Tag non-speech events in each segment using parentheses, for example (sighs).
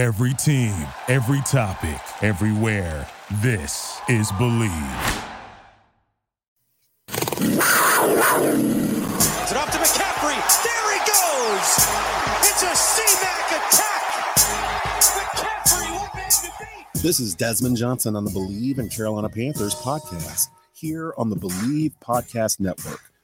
Every team, every topic, everywhere. This is Bleav. It's it off to McCaffrey. There he goes. It's a C-Mac attack. McCaffrey, one man to. This is Desmond Johnson on the Bleav in Carolina Panthers podcast here on the Bleav Podcast Network,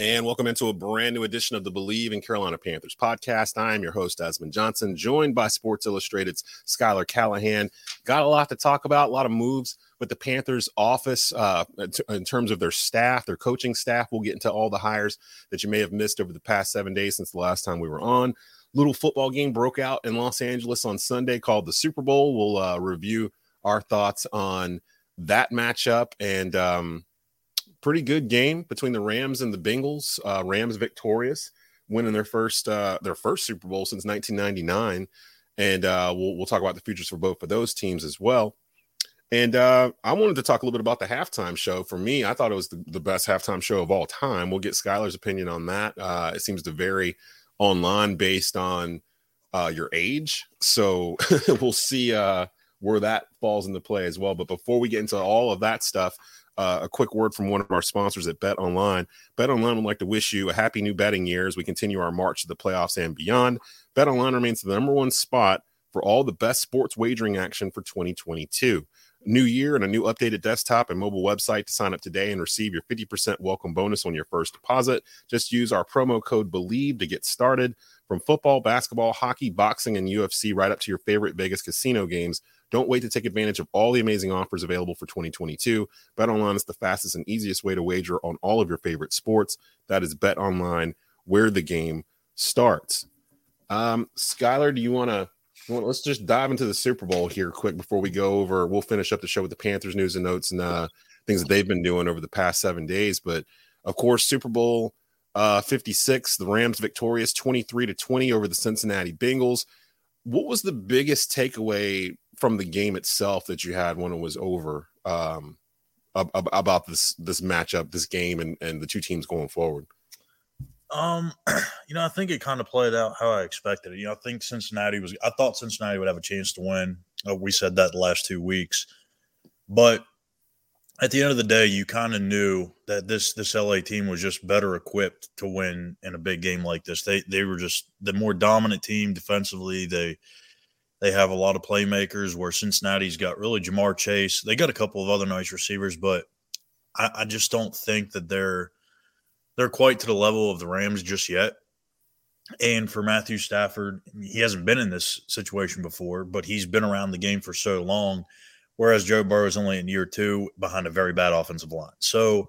And welcome into a brand new edition of the Bleav in Carolina Panthers podcast. I am your host, Desmond Johnson, joined by Sports Illustrated's Schuyler Callihan. Got a lot to talk about, a lot of moves with the Panthers office uh, in terms of their staff, their coaching staff. We'll get into all the hires that you may have missed over the past seven days since the last time we were on. Little football game broke out in Los Angeles on Sunday called the Super Bowl. We'll uh, review our thoughts on that matchup and um, pretty good game between the Rams and the Bengals. Uh, Rams victorious, winning their first uh, their first Super Bowl since 1999, and uh, we'll we'll talk about the futures for both of those teams as well. And uh, I wanted to talk a little bit about the halftime show. For me, I thought it was the, the best halftime show of all time. We'll get Schuyler's opinion on that. Uh, it seems to vary online based on uh, your age, so (laughs) we'll see uh, where that falls into play as well. But before we get into all of that stuff, uh, a quick word from one of our sponsors at Bet Online. Bet Online would like to wish you a happy new betting year as we continue our march to the playoffs and beyond. Bet Online remains the number one spot for all the best sports wagering action for 2022. New year and a new updated desktop and mobile website to sign up today and receive your 50% welcome bonus on your first deposit. Just use our promo code BLEAV to get started. From football, basketball, hockey, boxing, and UFC, right up to your favorite Vegas casino games. Don't wait to take advantage of all the amazing offers available for 2022. BetOnline is the fastest and easiest way to wager on all of your favorite sports. That is BetOnline, where the game starts. Um, Schuyler, do you want to? Let's just dive into the Super Bowl here quick before we go over. We'll finish up the show with the Panthers news and notes and uh, things that they've been doing over the past seven days. But of course, Super Bowl uh, 56, the Rams victorious 23 to 20 over the Cincinnati Bengals. What was the biggest takeaway from the game itself that you had when it was over um, ab- about this this matchup, this game, and and the two teams going forward? Um, (clears throat) you know, I think it kind of played out how I expected it. You know, I think Cincinnati was. I thought Cincinnati would have a chance to win. Uh, we said that the last two weeks, but at the end of the day, you kind of knew that this this LA team was just better equipped to win in a big game like this. They they were just the more dominant team defensively. They they have a lot of playmakers where Cincinnati's got really Ja'Marr Chase. They got a couple of other nice receivers, but I, I just don't think that they're they're quite to the level of the Rams just yet. And for Matthew Stafford, he hasn't been in this situation before, but he's been around the game for so long. Whereas Joe Burrow is only in year two behind a very bad offensive line. So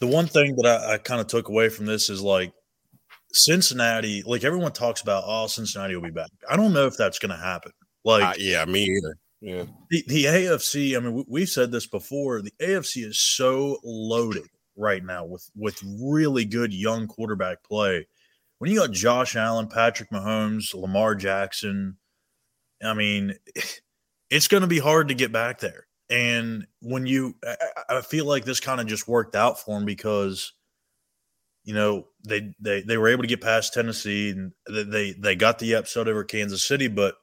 the one thing that I, I kind of took away from this is like Cincinnati, like everyone talks about, oh, Cincinnati will be back. I don't know if that's going to happen. Like, uh, yeah, me either. Yeah. The, the AFC, I mean, we, have said this before. The AFC is so loaded right now with with really good young quarterback play. When you got Josh Allen, Patrick Mahomes, Lamar Jackson, I mean, (sighs) it's going to be hard to get back there. And when you, I, I feel like this kind of just worked out for him because you know they they they were able to get past Tennessee and they they got the upset over Kansas City. But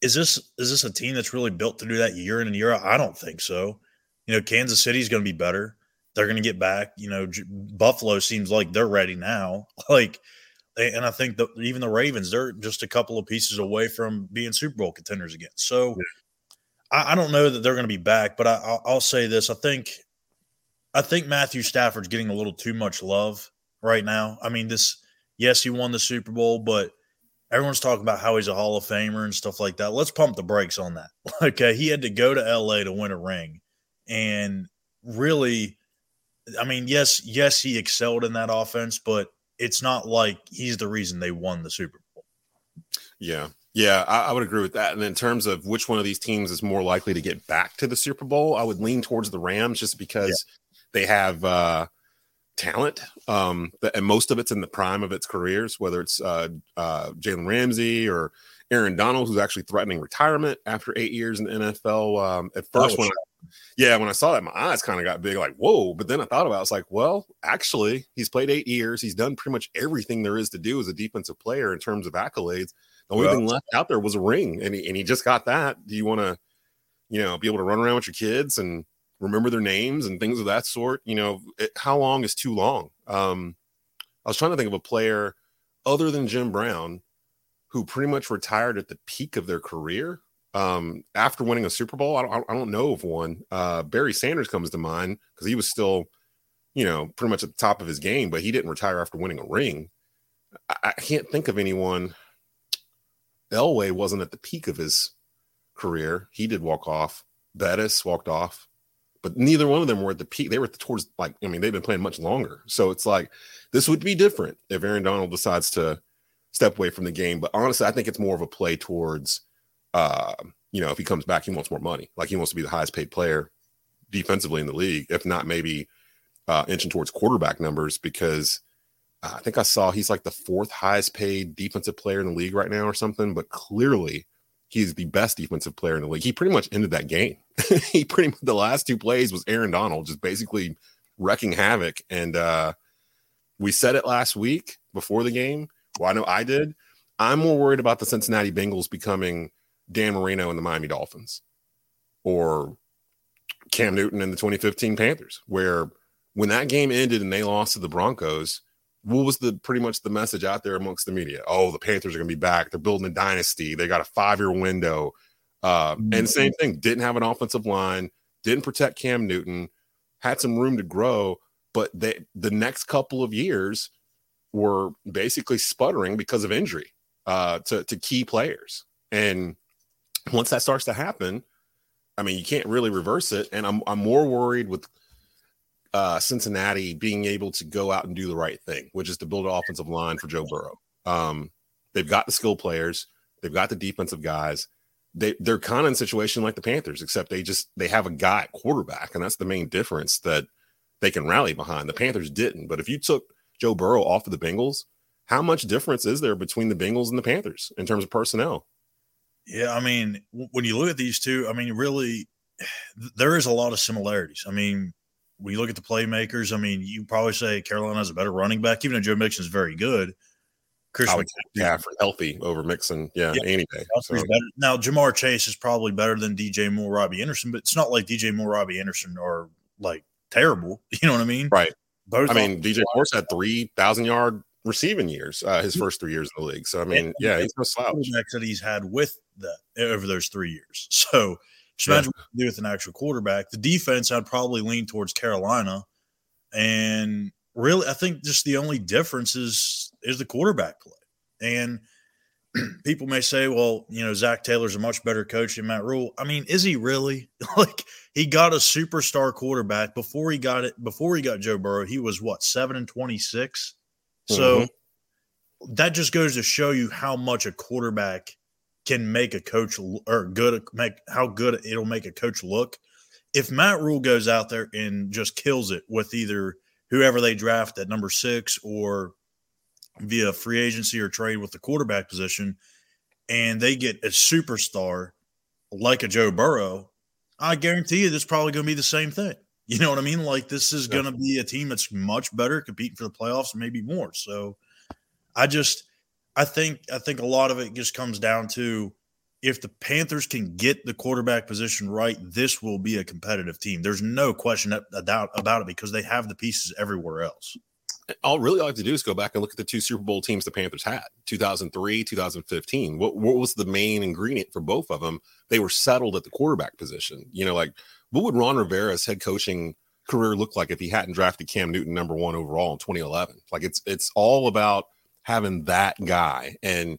is this is this a team that's really built to do that year in and year out? I don't think so. You know, Kansas City is going to be better. They're going to get back. You know, Buffalo seems like they're ready now. (laughs) Like, and I think that even the Ravens, they're just a couple of pieces away from being Super Bowl contenders again. So. Yeah. I, I don't know that they're going to be back, but I, I'll say this: I think I think Matthew Stafford's getting a little too much love right now. I mean, this, yes, he won the Super Bowl, but everyone's talking about how he's a Hall of Famer and stuff like that. Let's pump the brakes on that. (laughs) okay. He had to go to LA to win a ring. And really, I mean, yes, yes, he excelled in that offense, but it's not like he's the reason they won the Super Bowl. Yeah. Yeah, I, I, would agree with that. And in terms of which one of these teams is more likely to get back to the Super Bowl, I would lean towards the Rams just because they have uh, talent, um, and most of it's in the prime of its careers, whether it's uh, uh, Jalen Ramsey or Aaron Donald, who's actually threatening retirement after eight years in the NFL. Um, at first, when I, yeah, when I saw that, my eyes kind of got big, like whoa. But then I thought about, it, I was like, well, actually, he's played eight years. He's done pretty much everything there is to do as a defensive player in terms of accolades. The only well, thing left out there was a ring, and he, and he just got that. Do you want to, you know, be able to run around with your kids and remember their names and things of that sort. You know, it, how long is too long? Um, I was trying to think of a player other than Jim Brown who pretty much retired at the peak of their career um, after winning a Super Bowl. I don't, I don't know of one. Uh, Barry Sanders comes to mind because he was still, you know, pretty much at the top of his game, but he didn't retire after winning a ring. I, I can't think of anyone. Elway wasn't at the peak of his career. He did walk off. Bettis walked off but neither one of them were at the peak. They were at the towards like, I mean, they've been playing much longer. So it's like this would be different if Aaron Donald decides to step away from the game. But honestly, I think it's more of a play towards, uh, you know, if he comes back, he wants more money. Like he wants to be the highest paid player defensively in the league, if not maybe uh, inching towards quarterback numbers because uh, I think I saw he's like the fourth highest paid defensive player in the league right now or something. But clearly, he's the best defensive player in the league. He pretty much ended that game. (laughs) he pretty much the last two plays was Aaron Donald just basically wrecking havoc. And uh, we said it last week before the game. Well, I know I did. I'm more worried about the Cincinnati Bengals becoming Dan Marino and the Miami Dolphins or Cam Newton and the 2015 Panthers, where when that game ended and they lost to the Broncos, what was the pretty much the message out there amongst the media? Oh, the Panthers are going to be back. They're building a dynasty. They got a five year window. Uh, mm-hmm. And same thing, didn't have an offensive line, didn't protect Cam Newton, had some room to grow, but they the next couple of years were basically sputtering because of injury uh, to to key players. And once that starts to happen, I mean, you can't really reverse it. And I'm I'm more worried with uh, Cincinnati being able to go out and do the right thing, which is to build an offensive line for Joe Burrow. Um, they've got the skill players, they've got the defensive guys. They they're kind of in a situation like the Panthers, except they just they have a guy at quarterback, and that's the main difference that they can rally behind. The Panthers didn't, but if you took Joe Burrow off of the Bengals, how much difference is there between the Bengals and the Panthers in terms of personnel? Yeah, I mean, when you look at these two, I mean, really, (sighs) there is a lot of similarities. I mean, when you look at the playmakers, I mean, you probably say Carolina has a better running back, even though Joe Mixon is very good. Christian McCaffrey healthy over Mixon, yeah, yeah any day. So. Now Ja'Marr Chase is probably better than DJ Moore, Robbie Anderson, but it's not like DJ Moore, Robbie Anderson are like terrible. (laughs) You know what I mean? Right. Both I mean, DJ Moore's had three thousand yard receiving years, uh, his first three years in the league. So I mean, yeah, he's no slouch. That he's had with that over those three years. (laughs) So yeah. imagine what you do with an actual quarterback. The defense, I'd probably lean towards Carolina. And really, I think just the only difference is is the quarterback play. And (clears throat) people may say, well, you know, Zac Taylor's a much better coach than Matt Rhule. I mean, is he really? (laughs) like he got a superstar quarterback before he got it before he got Joe Burrow, he was what, seven and twenty six? Mm-hmm. So that just goes to show you how much a quarterback can make a coach or good make how good it'll make a coach look. If Matt Rhule goes out there and just kills it with either whoever they draft at number six or via free agency or trade with the quarterback position, and they get a superstar like a Joe Burrow, I guarantee you this is probably going to be the same thing. (laughs) You know what I mean? Like this is going to be a team that's much better, competing for the playoffs, maybe more. So I just I think I think a lot of it just comes down to if the Panthers can get the quarterback position right, this will be a competitive team. There's no question about about it because they have the pieces everywhere else. All really all I have to do is go back and look at the two Super Bowl teams the Panthers had 2003, 2015. What, what was the main ingredient for both of them? They were settled at the quarterback position. You know, like what would Ron Rivera's head coaching career look like if he hadn't drafted Cam Newton number one overall in 2011? Like it's it's all about having that guy. And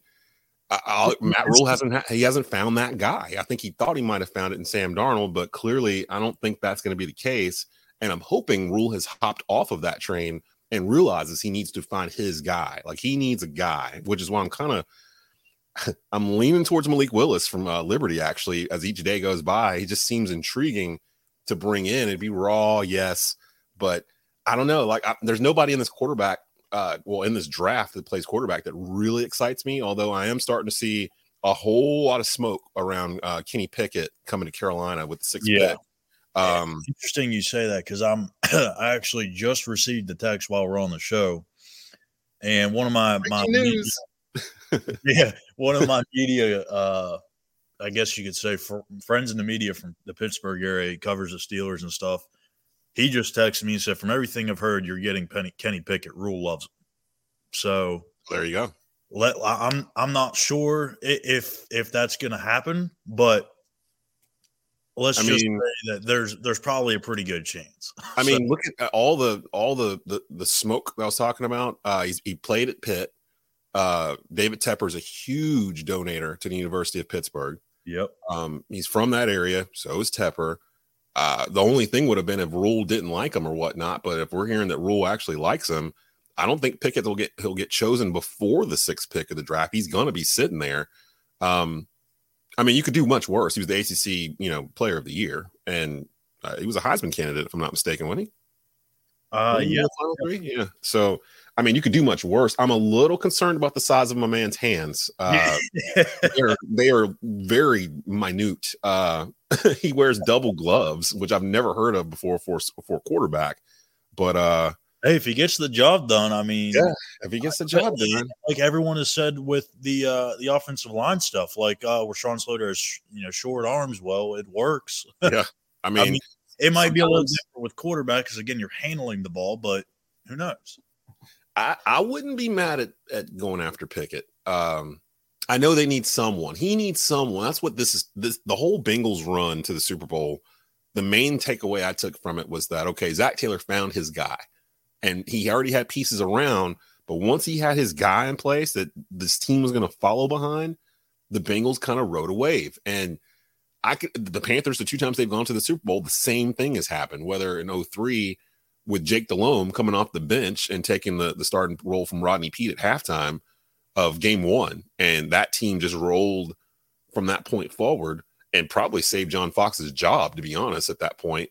I'll, Matt Rhule hasn't ha- he hasn't found that guy. I think he thought he might have found it in Sam Darnold, but clearly I don't think that's going to be the case. And I'm hoping Rhule has hopped off of that train and realizes he needs to find his guy. Like he needs a guy, which is why I'm kind of (laughs) I'm leaning towards Malik Willis from uh, Liberty. Actually, as each day goes by, he just seems intriguing to bring in. It'd be raw, yes, but I don't know. Like, I, there's nobody in this quarterback, uh, well, in this draft that plays quarterback that really excites me. Although I am starting to see a whole lot of smoke around uh, Kenny Pickett coming to Carolina with the sixth Yeah. pick. Um, Interesting you say that because I'm (clears throat) I actually just received the text while we're on the show, and one of my my breaking media- news. (laughs) yeah one of my media uh I guess you could say fr- friends in the media from the Pittsburgh area he covers the Steelers and stuff. He just texted me and said, "From everything I've heard, you're getting Penny, Kenny Pickett. Rhule loves him." So There you go. let I'm I'm not sure if if that's going to happen, but let's I just mean- say that there's there's probably a pretty good chance. I So- mean, look at all the all the the, the smoke I was talking about. Uh, he's, he played at Pitt. Uh, David Tepper is a huge donator to the University of Pittsburgh. Yep. Um, he's from that area, so is Tepper. Uh, the only thing would have been if Rhule didn't like him or whatnot. But if we're hearing that Rhule actually likes him, I don't think Pickett will get he'll get chosen before the sixth pick of the draft. He's going to be sitting there. Um, I mean, you could do much worse. He was the ACC, you know, Player of the Year, and uh, he was a Heisman candidate, if I'm not mistaken, wasn't he? Uh, Wasn't he in yeah. the final three? yeah. So, I mean, you could do much worse. I'm a little concerned about the size of my man's hands. (laughs) Uh, they are they are very minute. Uh, (laughs) he wears double gloves, which I've never heard of before for for quarterback. But uh, hey, if he gets the job done, I mean, Yeah. if he gets the job done, like everyone has said with the uh the offensive line stuff, like uh where Sean Slater has you know short arms, well, it works. (laughs) Yeah, I mean, mean, It might be a little different with quarterback because again, you're handling the ball, but who knows? I, I wouldn't be mad at, at going after Pickett. Um, I know they need someone. He needs someone. That's what this is. This the whole Bengals run to the Super Bowl. The main takeaway I took from it was that okay, Zac Taylor found his guy, and he already had pieces around. But once he had his guy in place that this team was going to follow behind, the Bengals kind of rode a wave. And I could the Panthers, the two times they've gone to the Super Bowl, the same thing has happened. Whether in 03 with Jake Delhomme coming off the bench and taking the, the starting role from Rodney Peete at halftime of game one. And that team just rolled from that point forward and probably saved John Fox's job, to be honest, at that point.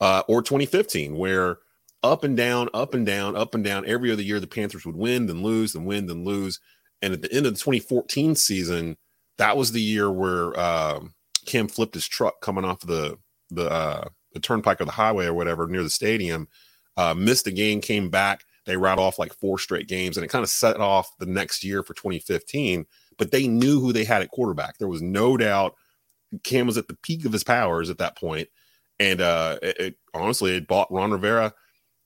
Uh, or 2015, where up and down, up and down, up and down, every other year the Panthers would win, then lose, then win, then lose. And at the end of the 2014 season, that was the year where um Cam flipped his truck coming off the the uh, the turnpike or the highway or whatever near the stadium uh, missed a game, came back. They rat off like four straight games, and it kind of set off the next year for 2015. But they knew who they had at quarterback. There was no doubt Cam was at the peak of his powers at that point, and uh, it, it honestly it bought Ron Rivera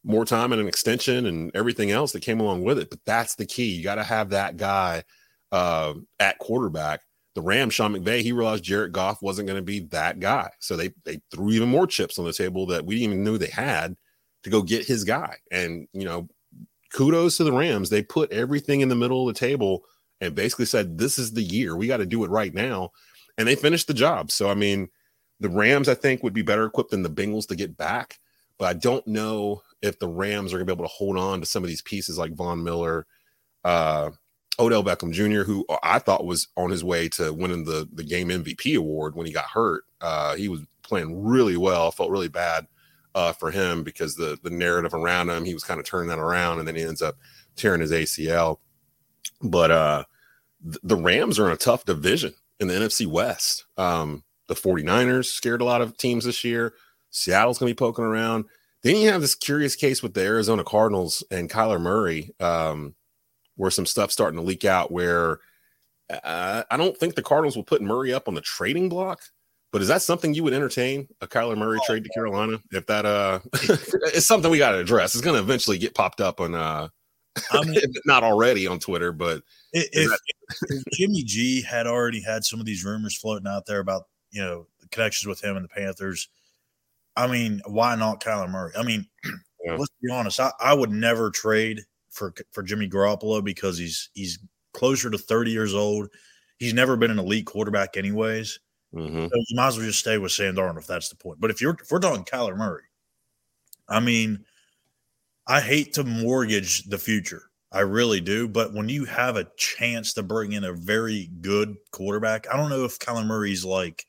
more time and an extension and everything else that came along with it. But that's the key. You got to have that guy uh, at quarterback. The Rams, Sean McVay, he realized Jared Goff wasn't going to be that guy, so they they threw even more chips on the table that we didn't even know they had to go get his guy. And, you know, kudos to the Rams. They put everything in the middle of the table and basically said, this is the year. We got to do it right now. And they finished the job. So, I mean, the Rams, I think, would be better equipped than the Bengals to get back. But I don't know if the Rams are going to be able to hold on to some of these pieces like Von Miller, uh, Odell Beckham Jr., who I thought was on his way to winning the, the game MVP award when he got hurt. Uh, he was playing really well. Felt really bad uh, for him because the the narrative around him, he was kind of turning that around, and then he ends up tearing his ACL. But uh, th- the Rams are in a tough division in the NFC West. Um, the 49ers scared a lot of teams this year. Seattle's going to be poking around. Then you have this curious case with the Arizona Cardinals and Kyler Murray, um, where some stuff's starting to leak out. Where uh, I don't think the Cardinals will put Murray up on the trading block. But is that something you would entertain a Kyler Murray trade to Carolina? If that uh, (laughs) it's something we got to address. It's going to eventually get popped up on uh, (laughs) I mean, not already on Twitter, but if, if Jimmy G had already had some of these rumors floating out there about you know the connections with him and the Panthers, I mean, why not Kyler Murray? I mean, (clears throat) Yeah. let's be honest. I, I would never trade for for Jimmy Garoppolo because he's he's closer to thirty years old. He's never been an elite quarterback, anyways. Mhm. So you might as well just stay with Sam Darnold if that's the point. But if you're if we're talking Kyler Murray, I mean, I hate to mortgage the future. I really do. But when you have a chance to bring in a very good quarterback, I don't know if Kyler Murray's like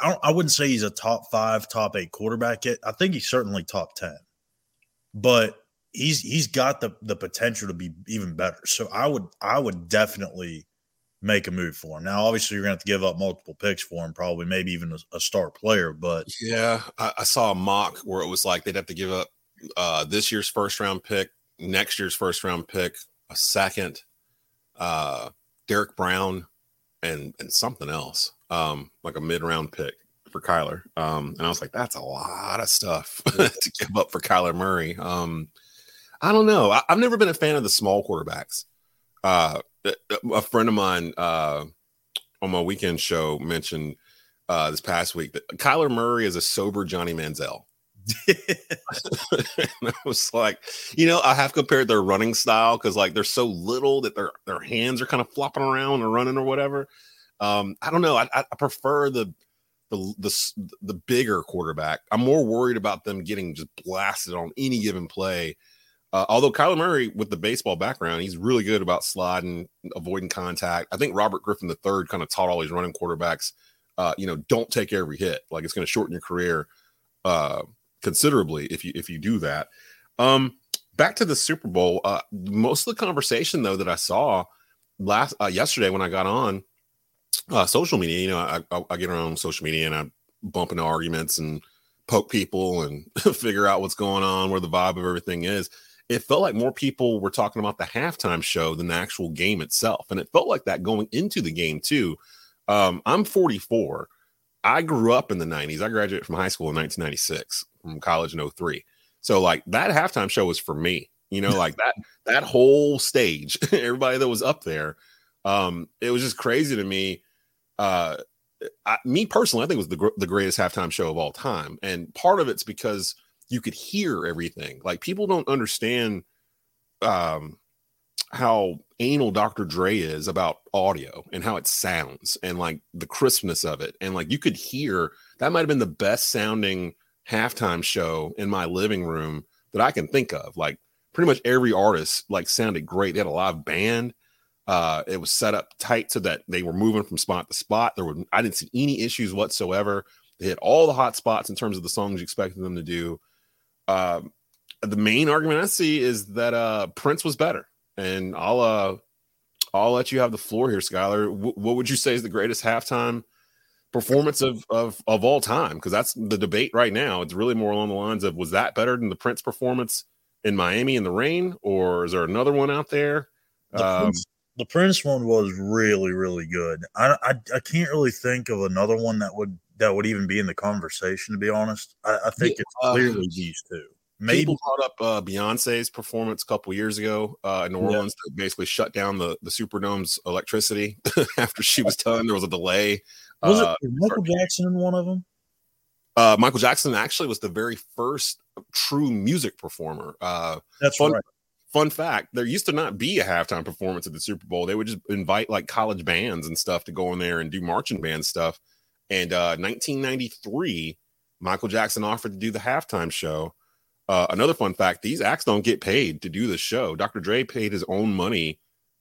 I I wouldn't say he's a top five, top eight quarterback yet. I think he's certainly top ten. but he's he's got the the potential to be even better. So I would I would definitely make a move for him. Now, obviously, you're going to have to give up multiple picks for him, probably maybe even a, a star player. But yeah, I, I, saw a mock where it was like they'd have to give up uh, this year's first round pick, next year's first round pick, a second, uh, Derrick Brown, and and something else, um, like a mid round pick for Kyler. Um, and I was like, that's a lot of stuff (laughs) to give up for Kyler Murray. Um, I don't know. I, have never been a fan of the small quarterbacks. Uh, a friend of mine uh, on my weekend show mentioned uh, this past week that Kyler Murray is a sober Johnny Manziel. (laughs) I was like, you know, I have compared their running style because like they're so little that their their hands are kind of flopping around or running or whatever. Um, I don't know. I, I prefer the the the the bigger quarterback. I'm more worried about them getting just blasted on any given play. Uh, although Kyler Murray, with the baseball background, he's really good about sliding, avoiding contact. I think Robert Griffin III kind of taught all these running quarterbacks, uh, you know, don't take every hit. Like it's going to shorten your career uh, considerably if you if you do that. Um, back to the Super Bowl. Uh, most of the conversation though that I saw last uh, yesterday when I got on uh, social media, you know, I, I, I get around social media and I bump into arguments and poke people and (laughs) figure out what's going on, where the vibe of everything is. It felt like more people were talking about the halftime show than the actual game itself. And it felt like that going into the game, too. Um, I'm 44. I grew up in the 90s. I graduated from high school in 1996, from college in 03. So, like, that halftime show was for me. You know, like that (laughs) that whole stage, (laughs) everybody that was up there, um, it was just crazy to me uh, I, me personally, I think it was the the greatest halftime show of all time, and part of it's because you could hear everything. Like people don't understand um, how anal Dr. Dre is about audio and how it sounds and like the crispness of it, and like you could hear that might have been the best sounding halftime show in my living room that I can think of. Like pretty much every artist like sounded great. They had a live band. Uh, it was set up tight so that they were moving from spot to spot. There were I didn't see any issues whatsoever. They hit all the hot spots in terms of the songs you expected them to do. Uh, the main argument I see is that uh, Prince was better, and I'll uh, I'll let you have the floor here, Schuyler. W- what would you say is the greatest halftime performance of of of all time? Because that's the debate right now. It's really more along the lines of was that better than the Prince performance in Miami in the rain, or is there another one out there? The um, Prince, the Prince one was really really good. I, I, I can't really think of another one that would that would even be in the conversation. To be honest, I, I think yeah, it's uh, clearly uh, these two. Maybe people brought up uh, Beyonce's performance a couple years ago uh, in New Orleans yeah. basically shut down the the Superdome's electricity (laughs) after she was done. There was a delay. Was uh, it Michael Jackson in one of them? Uh, Michael Jackson actually was the very first true music performer. Uh, That's fun, right fun fact there used to not be a halftime performance at the super bowl they would just invite like college bands and stuff to go in there and do marching band stuff and uh 1993 michael jackson offered to do the halftime show uh, another fun fact these acts don't get paid to do the show dr dre paid his own money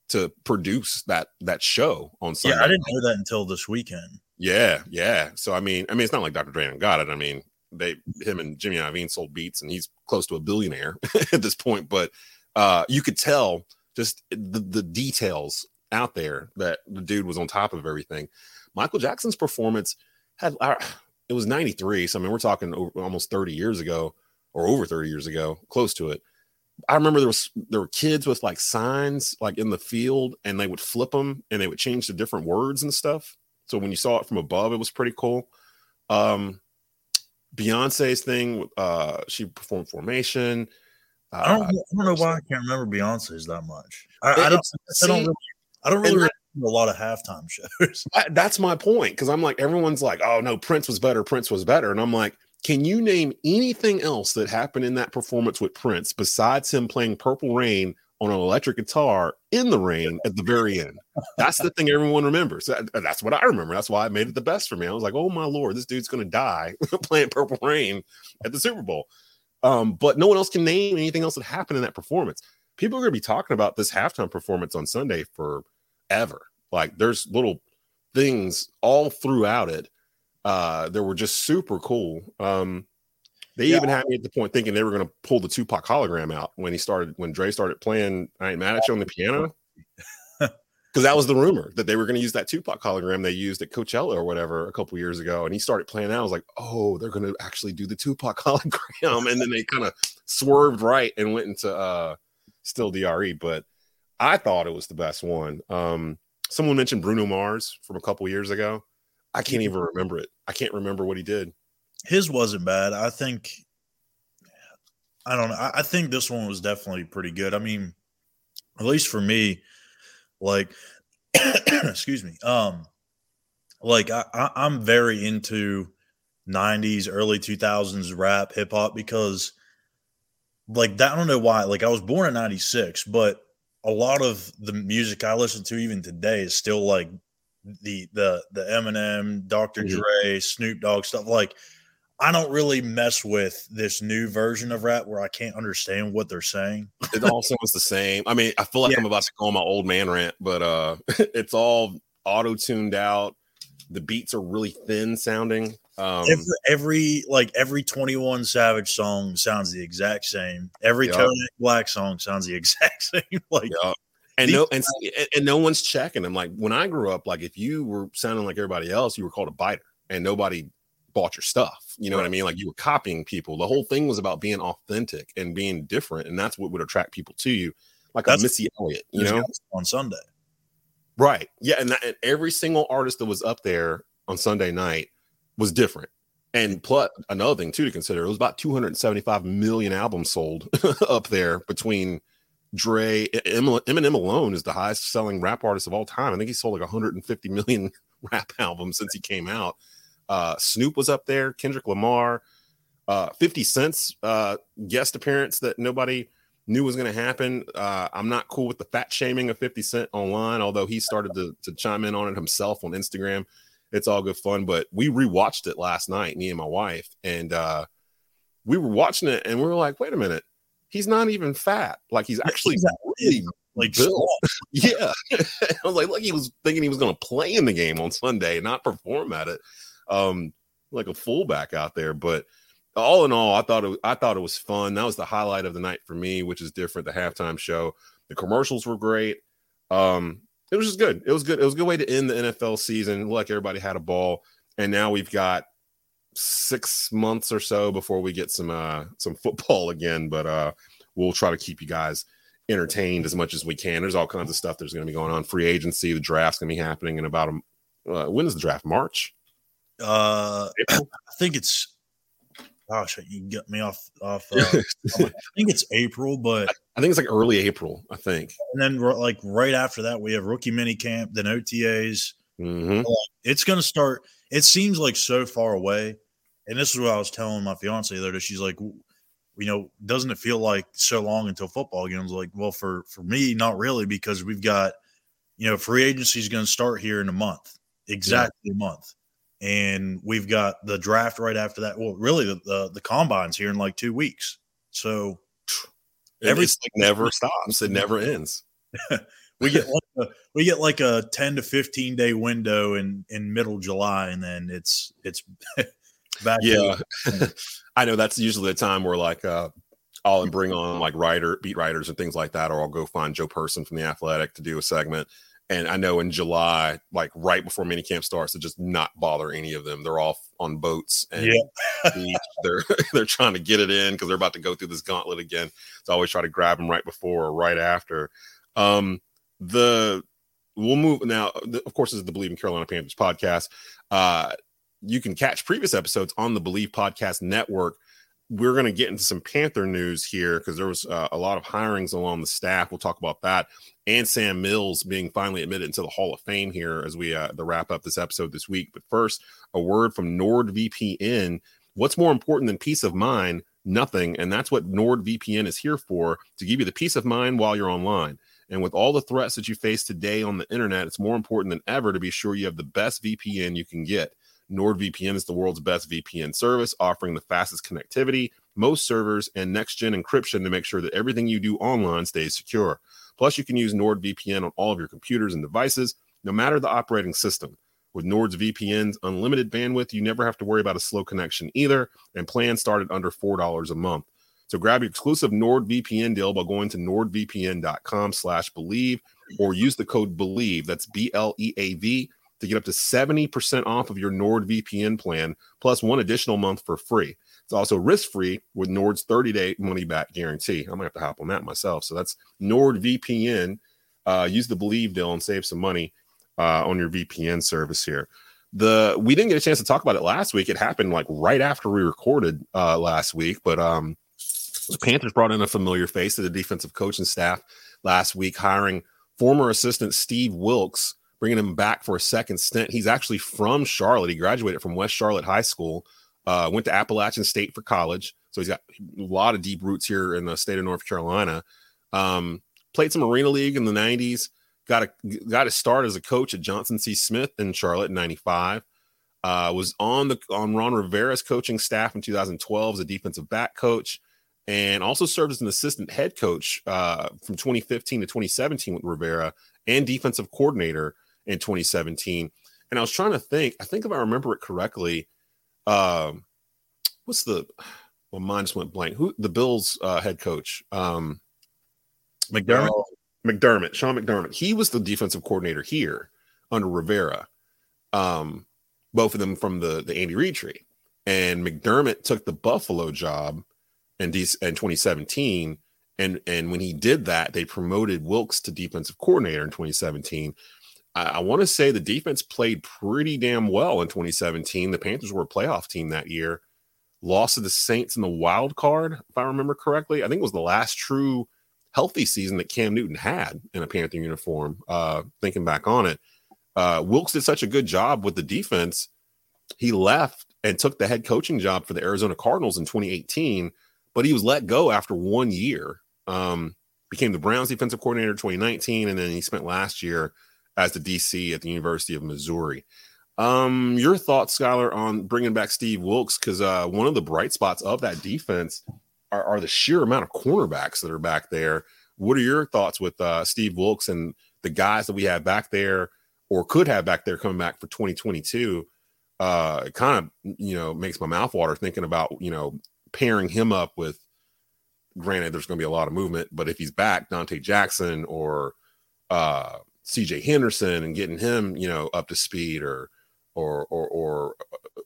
to produce that that show on Sunday. Yeah, I didn't know that until this weekend. Yeah, yeah. So I mean, I mean, it's not like Dr. Dre and got it. I mean, they him and Jimmy Iovine sold beats, and he's close to a billionaire (laughs) at this point. But uh, you could tell just the, the details out there that the dude was on top of everything. Michael Jackson's performance had uh, it was 93. So I mean, we're talking almost 30 years ago or over 30 years ago, close to it. I remember there was there were kids with like signs like in the field and they would flip them and they would change the different words and stuff. So when you saw it from above, it was pretty cool. Um Beyonce's thing, uh, she performed formation. Uh, I don't, I don't know why I can't remember Beyonce's that much. I, I don't. I don't really. I don't really remember a lot of halftime shows. that's my point because I'm like everyone's like, oh no, Prince was better. Prince was better, and I'm like, can you name anything else that happened in that performance with Prince besides him playing Purple Rain on an electric guitar in the rain at the very end? That's the thing everyone remembers. That's what I remember. That's why I made it the best for me. I was like, oh my lord, this dude's gonna die (laughs) playing Purple Rain at the Super Bowl. Um, but no one else can name anything else that happened in that performance. People are to be talking about this halftime performance on Sunday forever. Like there's little things all throughout it uh, that were just super cool. Um, They yeah. even had me at the point thinking they were going to pull the Tupac hologram out when he started when Dre started playing I Ain't Mad at You on the piano. (laughs) Because that was the rumor that they were going to use that Tupac hologram they used at Coachella or whatever a couple years ago. And he started playing that. I was like, oh, they're going to actually do the Tupac (laughs) hologram. And then they kind of swerved right and went into uh still DRE. But I thought it was the best one. Um, someone mentioned Bruno Mars from a couple years ago. I can't even remember it. I can't remember what he did. His wasn't bad. I think I don't know. I, think this one was definitely pretty good. I mean, at least for me, like (coughs) excuse me. Um like I, I I'm very into 90s, early 2000s rap, hip hop because like that I don't know why. Like I was born in 96, but a lot of the music I listen to even today is still like the the the Eminem, Dr. Mm-hmm. Dre, Snoop Dogg stuff. Like I don't really mess with this new version of rap where I can't understand what they're saying. it all sounds the same. I mean, I feel like yeah. I'm about to go on my old man rant, but uh (laughs) it's all auto tuned out. The beats are really thin sounding. Um, every, every, like every 21 Savage song sounds the exact same. Every yep. Kodak Black song sounds the (laughs) exact same. like yep. and no and, and no one's checking them. Like when I grew up, like if you were sounding like everybody else, you were called a biter, and nobody bought your stuff. You know right. what I mean? Like you were copying people. The whole thing was about being authentic and being different, and that's what would attract people to you. Like that's a Missy Elliott, you know, on Sunday. Right. Yeah, and, that, and every single artist that was up there on Sunday night was different. And plus, another thing too to consider, it was about 275 million albums sold (laughs) up there between Dre, Eminem alone is the highest selling rap artist of all time. I think he sold like 150 million (laughs) rap albums since he came out. Uh, Snoop was up there, Kendrick Lamar, uh, 50 Cent's uh, guest appearance that nobody knew was going to happen. Uh, I'm not cool with the fat shaming of 50 Cent online, although he started to, to chime in on it himself on Instagram. It's all good fun, but we rewatched it last night, me and my wife, and uh, we were watching it and we were like, wait a minute, he's not even fat. Like he's actually really like built. (laughs) yeah. (laughs) I was like, look, he was thinking he was going to play in the game on Sunday, not perform at it um, like a fullback out there. But all in all, I thought it, I thought it was fun. That was the highlight of the night for me, which is different. The halftime show, the commercials were great. Um, it was just good. It was good. It was a good way to end the NFL season. Like everybody had a ball, and now we've got six months or so before we get some uh some football again. But uh, we'll try to keep you guys entertained as much as we can. There's all kinds of stuff that's going to be going on. Free agency, the draft's going to be happening in about a uh, when is the draft? March. Uh, (clears throat) I think it's. Gosh, you get me off off. (laughs) Uh, I think it's April, but I think it's like early April. I think, and then like right after that, we have rookie mini camp, then OTAs. Mm-hmm. It's going to start. It seems like so far away, and this is what I was telling my fiance the other day. She's like, you know, doesn't it feel like so long until football games? Like, well, for for me, not really, because we've got, you know, free agency is going to start here in a month, exactly yeah. a month and we've got the draft right after that. Well, really, the the, the combines here in like two weeks. So everything never stops. It never ends. (laughs) we get like a, we get like a ten to fifteen day window in in middle July, and then it's it's (laughs) back. Yeah, (laughs) I know that's usually the time where like uh, I'll bring on like writer beat writers and things like that, or I'll go find Joe Person from the Athletic to do a segment and I know in July, like right before minicamp starts, to just not bother any of them. They're off on boats and yeah. they're (laughs) they're trying to get it in because they're about to go through this gauntlet again. So I always try to grab them right before or right after. Um, the we'll move now. Of course, this is the Bleav in Carolina Panthers podcast. Uh, you can catch previous episodes on the Bleav Podcast Network we're going to get into some Panther news here because there was uh, a lot of hirings along the staff. We'll talk about that, and Sam Mills being finally admitted into the Hall of Fame here as we uh, the wrap up this episode this week. But first, a word from NordVPN. What's more important than peace of mind? Nothing, and that's what NordVPN is here for to give you the peace of mind while you're online. And with all the threats that you face today on the internet, it's more important than ever to be sure you have the best VPN you can get. NordVPN is the world's best VPN service, offering the fastest connectivity, most servers, and next gen encryption to make sure that everything you do online stays secure. Plus, you can use NordVPN on all of your computers and devices, no matter the operating system. With Nord's VPN's unlimited bandwidth, you never have to worry about a slow connection either, and plans start at under $4 a month. So grab your exclusive NordVPN deal by going to nordvpn.com slash bleav or use the code bleav. That's B-L-E-A-V to get up to 70% off of your NordVPN plan, plus one additional month for free. It's also risk-free with Nord's 30-day money-back guarantee. I'm gonna have to hop on that myself. So that's NordVPN. Uh, use the Bleav deal and save some money uh, on your VPN service here. The we didn't get a chance to talk about it last week. It happened like right after we recorded uh, last week, but um, the Panthers brought in a familiar face to the defensive coaching staff last week, hiring former assistant Steve Wilks, bringing him back for a second stint. He's actually from Charlotte. He graduated from West Charlotte High School, uh, went to Appalachian State for college. So he's got a lot of deep roots here in the state of North Carolina. Um, played some Arena League in the 90s, got a got a start as a coach at Johnson C. Smith in Charlotte in 95. Uh, was on the on Ron Rivera's coaching staff in 2012 as a defensive back coach and also served as an assistant head coach uh, from 2015 to 2017 with Rivera and defensive coordinator in 2017. And I was trying to think, I think if I remember it correctly, um, what's the, well, mine just went blank. Who the Bills uh, head coach? Um, McDermott. McDermott, Sean McDermott. He was the defensive coordinator here under Rivera. Um, both of them from the the Andy Reid tree. And McDermott took the Buffalo job in, in 2017. And, and when he did that, they promoted Wilks to defensive coordinator in 2017. I, I want to say the defense played pretty damn well in 2017. The Panthers were a playoff team that year. Lost to the Saints in the wild card, if I remember correctly. I think it was the last true healthy season that Cam Newton had in a Panther uniform. Uh, thinking back on it, uh, Wilks did such a good job with the defense. He left and took the head coaching job for the Arizona Cardinals in 2018 but he was let go after one year. Um, became the Browns defensive coordinator in 2019, and then he spent last year as the DC at the University of Missouri. Um, your thoughts, Schuyler, on bringing back Steve Wilks? Because uh, one of the bright spots of that defense are, are, the sheer amount of cornerbacks that are back there. What are your thoughts with uh, Steve Wilks and the guys that we have back there, or could have back there coming back for 2022? Uh, it kind of you know makes my mouth water thinking about you know pairing him up with granted there's going to be a lot of movement but if he's back Donte Jackson or uh CJ Henderson and getting him you know up to speed or or or, or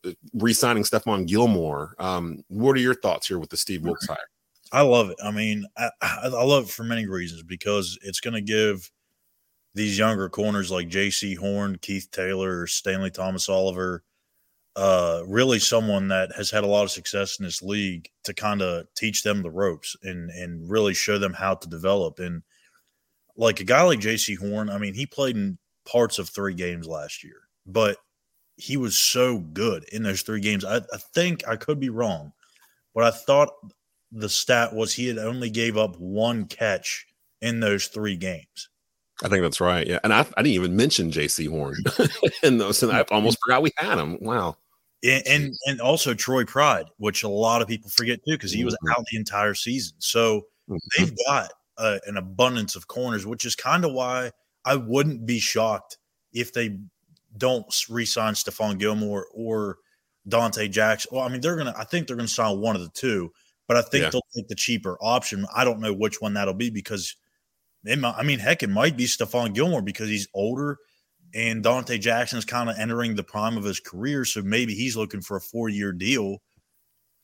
uh, re-signing Stephon Gilmore um what are your thoughts here with the Steve Wilks hire I love it I mean I, I love it for many reasons because it's going to give these younger corners like Jaycee Horn Keith Taylor Stanley Thomas Oliver uh, really someone that has had a lot of success in this league to kind of teach them the ropes and and really show them how to develop. And like a guy like Jaycee Horn, I mean, he played in parts of three games last year, but he was so good in those three games. I, I think I could be wrong, but I thought the stat was he had only gave up one catch in those three games. I think that's right. Yeah, and I, I didn't even mention Jaycee Horn (laughs) in those, and I almost forgot we had him. Wow and and, and also Troy Pride, which a lot of people forget too, because he was mm-hmm. out the entire season. So mm-hmm. they've got uh, an abundance of corners, which is kind of why I wouldn't be shocked if they don't re-sign Stephon Gilmore or Donte Jackson. Well, I mean, they're gonna. I think they're gonna sign one of the two, but I think yeah. they'll take the cheaper option. I don't know which one that'll be because, might, I mean, heck, it might be Stephon Gilmore because he's older and Donte Jackson's kind of entering the prime of his career, so maybe he's looking for a four year deal.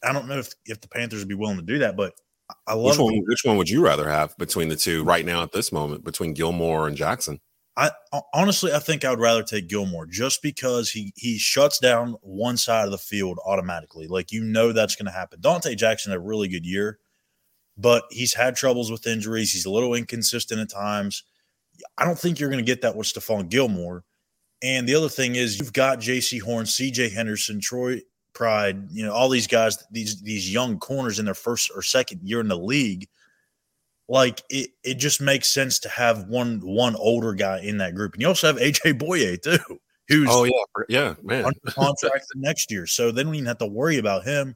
I don't know if if the Panthers would be willing to do that, but I love which one. Which one would you rather have between the two right now at this moment between Gilmore and Jackson? I honestly, I think I would rather take Gilmore just because he he shuts down one side of the field automatically. Like you know that's going to happen. Donte Jackson had a really good year, but he's had troubles with injuries. He's a little inconsistent at times. I don't think you're going to get that with Stephon Gilmore. And the other thing is you've got Jaycee Horn, CJ Henderson, Troy Pride, you know, all these guys, these these young corners in their first or second year in the league. Like it, it just makes sense to have one one older guy in that group. And you also have AJ Bouye too, who's oh yeah, yeah, man, under contract next year. So they don't even have to worry about him.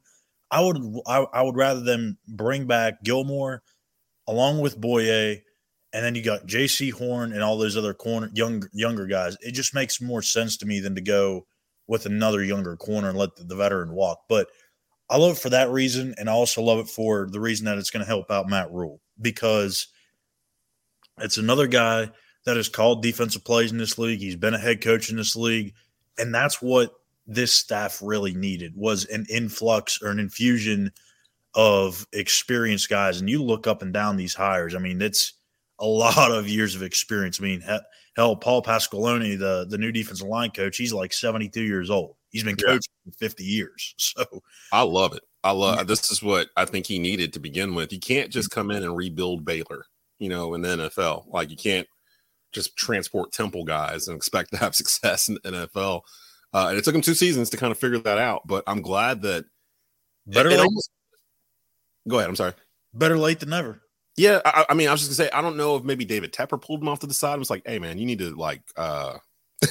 I would I, I would rather them bring back Gilmore along with Bouye and then you got Jaycee Horn and all those other corner young younger guys. It just makes more sense to me than to go with another younger corner and let the, veteran walk. But I love it for that reason, and I also love it for the reason that it's going to help out Matt Rhule because it's another guy that has called defensive plays in this league. He's been a head coach in this league, and that's what this staff really needed was an influx or an infusion of experienced guys. And you look up and down these hires. I mean, it's a (laughs) lot of years of experience. I mean, hell, Paul Pasqualoni, the the new defensive line coach, he's like 72 years old. He's been coaching yeah. for 50 years. (laughs) So I love it. I love this is what I think he needed to begin with. You can't just come in and rebuild Baylor, you know, in the NFL. Like you can't just transport Temple guys and expect to have (laughs) success in the NFL. Uh, and it took him two seasons to kind of figure that out. But I'm glad that better it, it almost, go ahead. I'm sorry. Better late than never. Yeah, I, I, mean, I was just gonna say, I don't know if maybe David Tepper pulled him off to the side. I was like, hey man, you need to like uh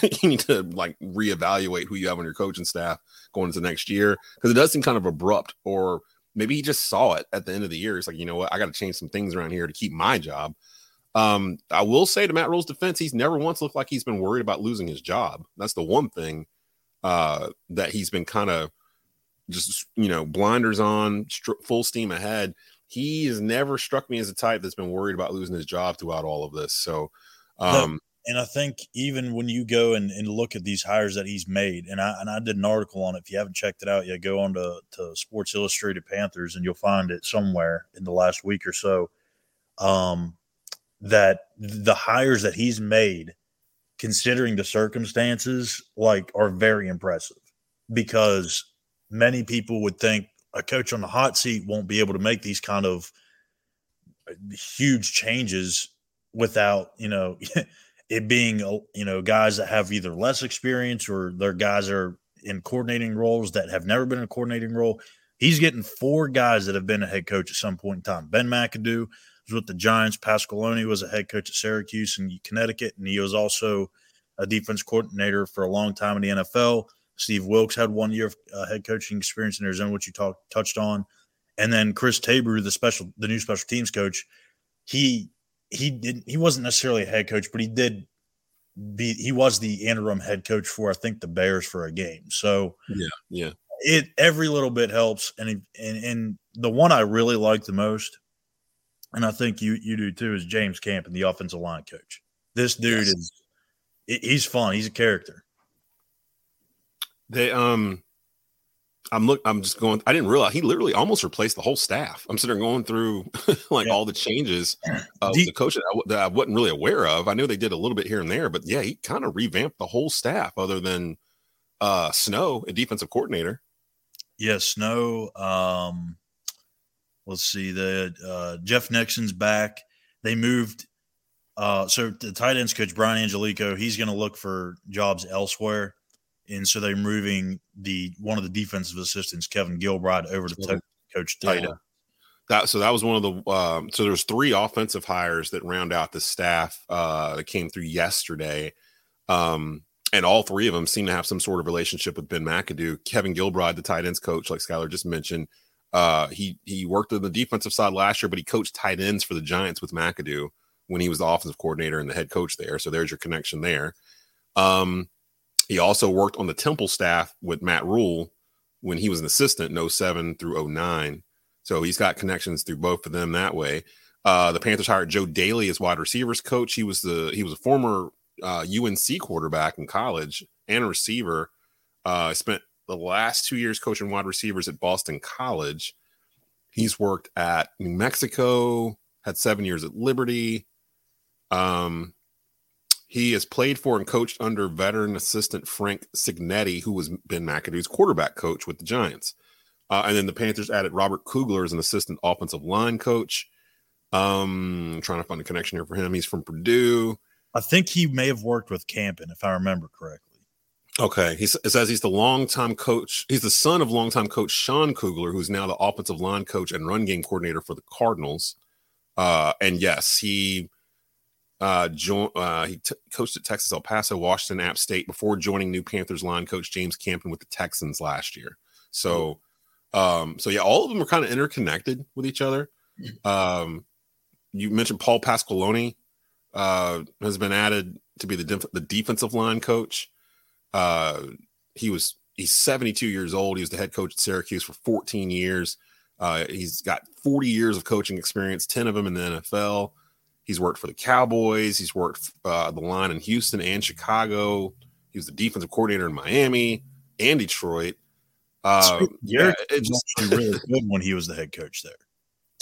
(laughs) you need to like reevaluate who you have on your coaching staff going into next year. Because it does seem kind of abrupt, or maybe he just saw it at the end of the year. It's like, you know what, I gotta change some things around here to keep my job. Um, I will say to Matt Rhule's defense, he's never once looked like he's been worried about losing his job. That's the one thing uh that he's been kind of just you know blinders on, full steam ahead he has never struck me as a type that's been worried about losing his job throughout all of this. So, um, and I think even when you go and, and look at these hires that he's made, and I and I did an article on it. If you haven't checked it out yet, go on to, to Sports Illustrated Panthers and you'll find it somewhere in the last week or so. Um, that the hires that he's made, considering the circumstances, like are very impressive because many people would think a coach on the hot seat won't be able to make these kind of huge changes without you know (laughs) it being you know guys that have either less experience or their guys are in coordinating roles that have never been in a coordinating role. He's getting four guys that have been a head coach at some point in time. Ben McAdoo was with the Giants. Pasqualoni was a head coach at Syracuse in Connecticut, and he was also a defense coordinator for a long time in the NFL. Steve Wilks had one year of uh, head coaching experience in Arizona, which you talked touched on, and then Chris Tabor, the special the new special teams coach, he he did he wasn't necessarily a head coach, but he did be he was the interim head coach for I think the Bears for a game. So yeah, yeah, it every little bit helps, and and and the one I really like the most, and I think you you do too, is James Campen the offensive line coach. This dude yes. is he's fun. He's a character. They um I'm look I'm just going I didn't realize he literally almost replaced the whole staff. I'm sitting going through (laughs) like yeah. all the changes of the, the coach that I, that I, wasn't really aware of. I knew they did a little bit here and there, but yeah, he kind of revamped the whole staff other than uh Snow, a defensive coordinator. Yeah, Snow um let's see the uh Jeff Nixon's back. They moved uh so the tight ends coach Brian Angelichio, he's going to look for jobs elsewhere and so they're moving the one of the defensive assistants, Kevin Gilbride, over to yeah. coach tight end. That so that was one of the um, so there's three offensive hires that round out the staff uh, that came through yesterday, um, and all three of them seem to have some sort of relationship with Ben McAdoo. Kevin Gilbride, the tight ends coach, like Schuyler just mentioned, uh, he he worked on the defensive side last year, but he coached tight ends for the Giants with McAdoo when he was the offensive coordinator and the head coach there. So there's your connection there. Um, he also worked on the Temple staff with Matt Rhule when he was an assistant in 07 through 09. So he's got connections through both of them that way. Uh, the Panthers hired Joe Dailey as wide receivers coach. He was the he was a former uh, UNC quarterback in college and a receiver. Uh, spent the last two years coaching wide receivers at Boston College. He's worked at New Mexico, had seven years at Liberty. Um, he has played for and coached under veteran assistant Frank Cignetti, who was Ben McAdoo's quarterback coach with the Giants. Uh, and then the Panthers added Robert Kugler as an assistant offensive line coach. Um, trying to find a connection here for him. He's from Purdue. I think he may have worked with Campen, if I remember correctly. Okay. He says he's the longtime coach. He's the son of longtime coach Sean Kugler, who's now the offensive line coach and run game coordinator for the Cardinals. Uh, and yes, he uh, jo- uh, he t- coached at Texas El Paso, Washington, App State before joining new Panthers line coach James Campen with the Texans last year. So, um, so yeah, all of them are kind of interconnected with each other. Um, you mentioned Paul Pasqualoni. uh, has been added to be the def- the defensive line coach. Uh, he was he's 72 years old. He was the head coach at Syracuse for 14 years. Uh, he's got 40 years of coaching experience, 10 of them in the NFL. He's worked for the Cowboys. He's worked uh, the line in Houston and Chicago. He was the defensive coordinator in Miami and Detroit. Uh, yeah, it just really good when he was the head coach there.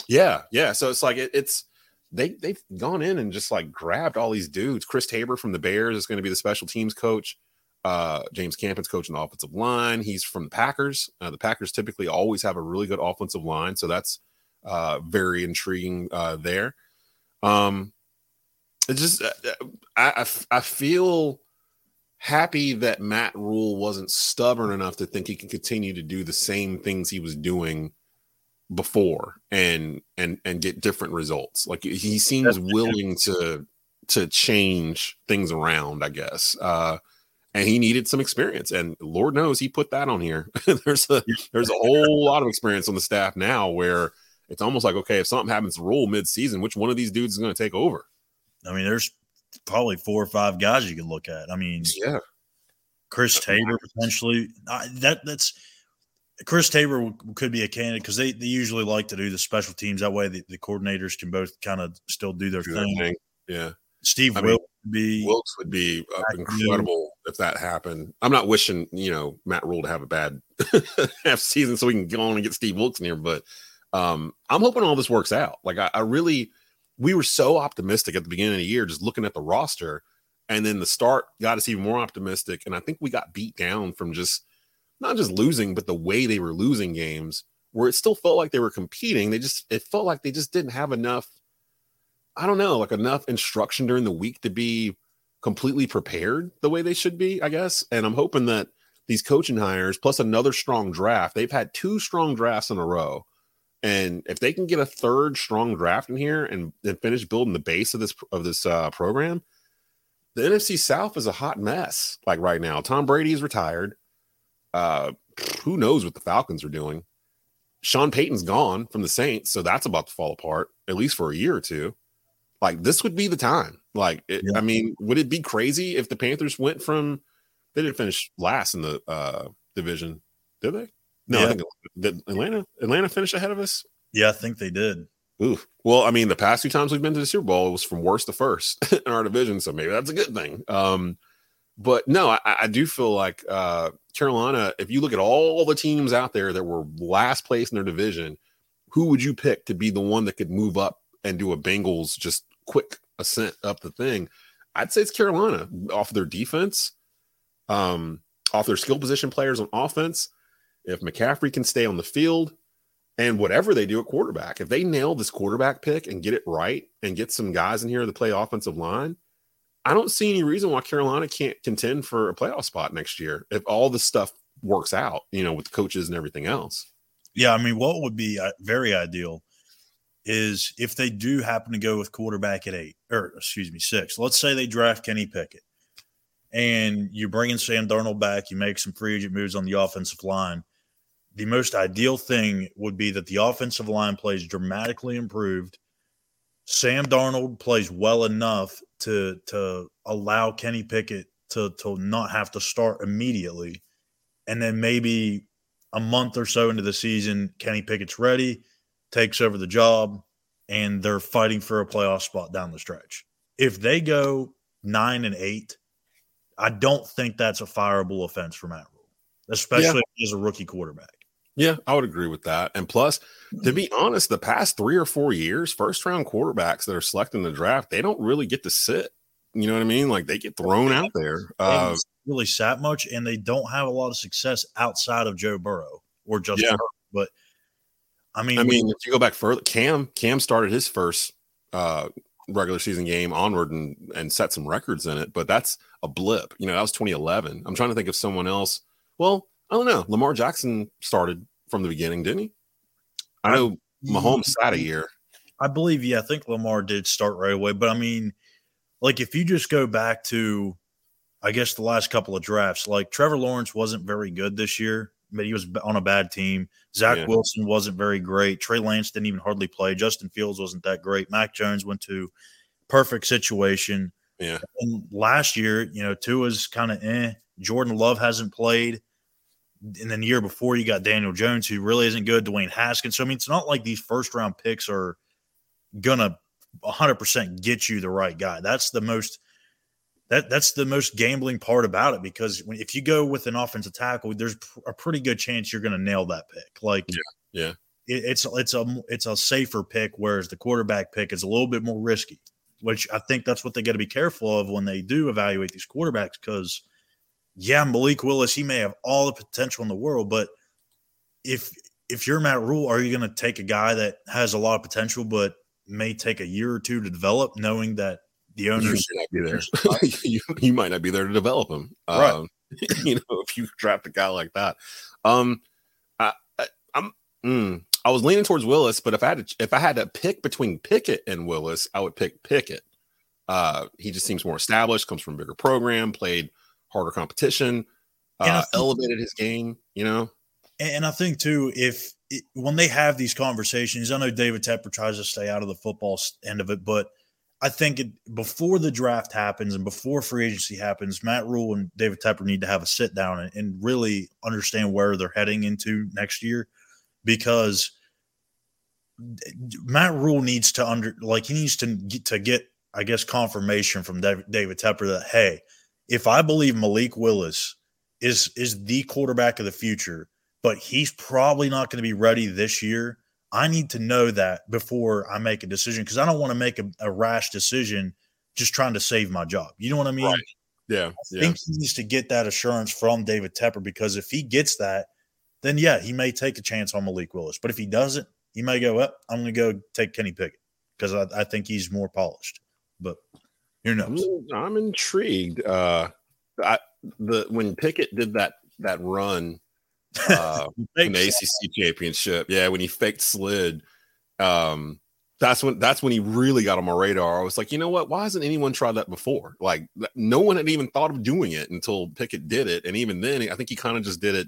Yeah, yeah. So it's like it, it's they they've gone in and just like grabbed all these dudes. Chris Tabor from the Bears is going to be the special teams coach. Uh, James Campen's coaching the offensive line. He's from the Packers. Uh, the Packers typically always have a really good offensive line, so that's uh, very intriguing uh, there. Um, it just uh, I, I I feel happy that Matt Rhule wasn't stubborn enough to think he can continue to do the same things he was doing before and and and get different results. Like he seems willing to to change things around, I guess. Uh and he needed some experience and lord knows he put that on here (laughs) there's a there's a whole lot of experience on the staff now where it's almost like okay if something happens to Rhule mid-season which one of these dudes is going to take over? I mean there's probably four or five guys you can look at. I mean yeah. Chris tabor potentially. I, that that's chris tabor could be a candidate because they, they usually like to do the special teams. That way the, the coordinators can both kind of still do their thing. thing. Yeah. Steve I Wilks would be Wilks would be uh, incredible if that happened. I'm not wishing you know Matt Rhule to have a bad (laughs) half season so we can go on and get Steve Wilks in here, but um, I'm hoping all this works out. Like I, I really, we were so optimistic at the beginning of the year, just looking at the roster, and then the start got us even more optimistic. And I think we got beat down from just not just losing, but the way they were losing games, where it still felt like they were competing. They just it felt like they just didn't have enough I don't know, like enough instruction during the week to be completely prepared the way they should be, I guess. And I'm hoping that these coaching hires plus another strong draft, they've had two strong drafts in a row. And if they can get a third strong draft in here and, and finish building the base of this of this uh, program, the NFC South is a hot mess. Like right now, Tom Brady is retired. Uh, who knows what the Falcons are doing? Sean Payton's gone from the Saints, so that's about to fall apart at least for a year or two like this would be the time. Like, it, yeah. I mean, would it be crazy if the Panthers went from they didn't finish last in the uh division, did they? No, yeah. I think did Atlanta Atlanta finish ahead of us. Yeah, I think they did. Ooh. Well, I mean, the past two times we've been to the Super Bowl, it was from worst to first (laughs) in our division, so maybe that's a good thing. Um, but no, I, I do feel like uh, Carolina. If you look at all the teams out there that were last place in their division, who would you pick to be the one that could move up and do a Bengals just quick ascent up the thing. I'd say it's Carolina off their defense, um, off their skill position players on offense. If McCaffrey can stay on the field and whatever they do at quarterback, if they nail this quarterback pick and get it right and get some guys in here to play offensive line, I don't see any reason why Carolina can't contend for a playoff spot next year if all this stuff works out, you know, with the coaches and everything else. Yeah, I mean, what would be uh, very ideal is if they do happen to go with quarterback at eight, or excuse me, six. Let's say they draft Kenny Pickett, and you bring in Sam Darnold back. You make some free agent moves on the offensive line. The most ideal thing would be that the offensive line plays dramatically improved. Sam Darnold plays well enough to to allow Kenny Pickett to to not have to start immediately, and then maybe a month or so into the season, Kenny Pickett's ready takes over the job and they're fighting for a playoff spot down the stretch. If they go nine and eight, I don't think that's a fireable offense for Matt Rhule, especially yeah. as a rookie quarterback. Yeah, I would agree with that. And plus, to be honest, the past three or four years, first round quarterbacks that are selected in the draft, they don't really get to sit. You know what I mean? Like they get thrown out there. Uh, really sat much, and they don't have a lot of success outside of Joe Burrow or Justin yeah. But I mean, I mean, if you go back further, Cam Cam started his first uh, regular season game onward and and set some records in it, but that's a blip. You know, that was 2011. I'm trying to think of someone else. Well, I don't know. Lamar Jackson started from the beginning, didn't he? I know Mahomes sat a year. I believe, yeah, I think Lamar did start right away. But I mean, like if you just go back to, I guess the last couple of drafts, like Trevor Lawrence wasn't very good this year but he was on a bad team. Zach yeah. Wilson wasn't very great. Trey Lance didn't even hardly play. Justin Fields wasn't that great. Mac Jones went to perfect situation. Yeah. And last year, you know, Tua's kind of eh. Jordan Love hasn't played. And then the year before, you got Daniel Jones, who really isn't good. Dwayne Haskins. So I mean, it's not like these first round picks are gonna 100% get you the right guy. That's the most that that's the most gambling part about it because when, if you go with an offensive tackle, there's a pretty good chance you're going to nail that pick. Like, yeah, yeah, it, it's it's a it's a safer pick, whereas the quarterback pick is a little bit more risky. Which I think that's what they got to be careful of when they do evaluate these quarterbacks. Because, yeah, Malik Willis, he may have all the potential in the world, but if if you're Matt Rhule, are you going to take a guy that has a lot of potential but may take a year or two to develop, knowing that the owners you might be there. (laughs) (laughs) you, you, might not be there to develop him. Right. Um, (laughs) you know, if you draft a guy like that. Um, I, I am mm, I was leaning towards Willis, but if I had to, if I had to pick between Pickett and Willis, I would pick Pickett. Uh, he just seems more established, comes from a bigger program, played harder competition, uh, think, elevated his game. You know, and I think too, if it, when they have these conversations, I know David Tepper tries to stay out of the football end of it, but I think it, before the draft happens and before free agency happens, Matt Rhule and David Tepper need to have a sit down and, and really understand where they're heading into next year because Matt Rhule needs to under like he needs to get, to get I guess confirmation from David, David Tepper that hey, if I believe Malik Willis is is the quarterback of the future, but he's probably not going to be ready this year I need to know that before I make a decision because I don't want to make a, a, rash decision just trying to save my job. You know what I mean? Right. Yeah. I yeah. think he needs to get that assurance from David Tepper because if he gets that, then yeah, he may take a chance on Malik Willis. But if he doesn't, he may go, well, I'm going to go take Kenny Pickett because I, I, think he's more polished. But I'm, I'm intrigued. Uh, I, the when Pickett did that that run uh, (laughs) in the ACC championship. Yeah, when he faked slid, um, that's when that's when he really got on my radar. I was like, you know what? Why hasn't anyone tried that before? Like, no one had even thought of doing it until Pickett did it, and even then, I think he kind of just did it.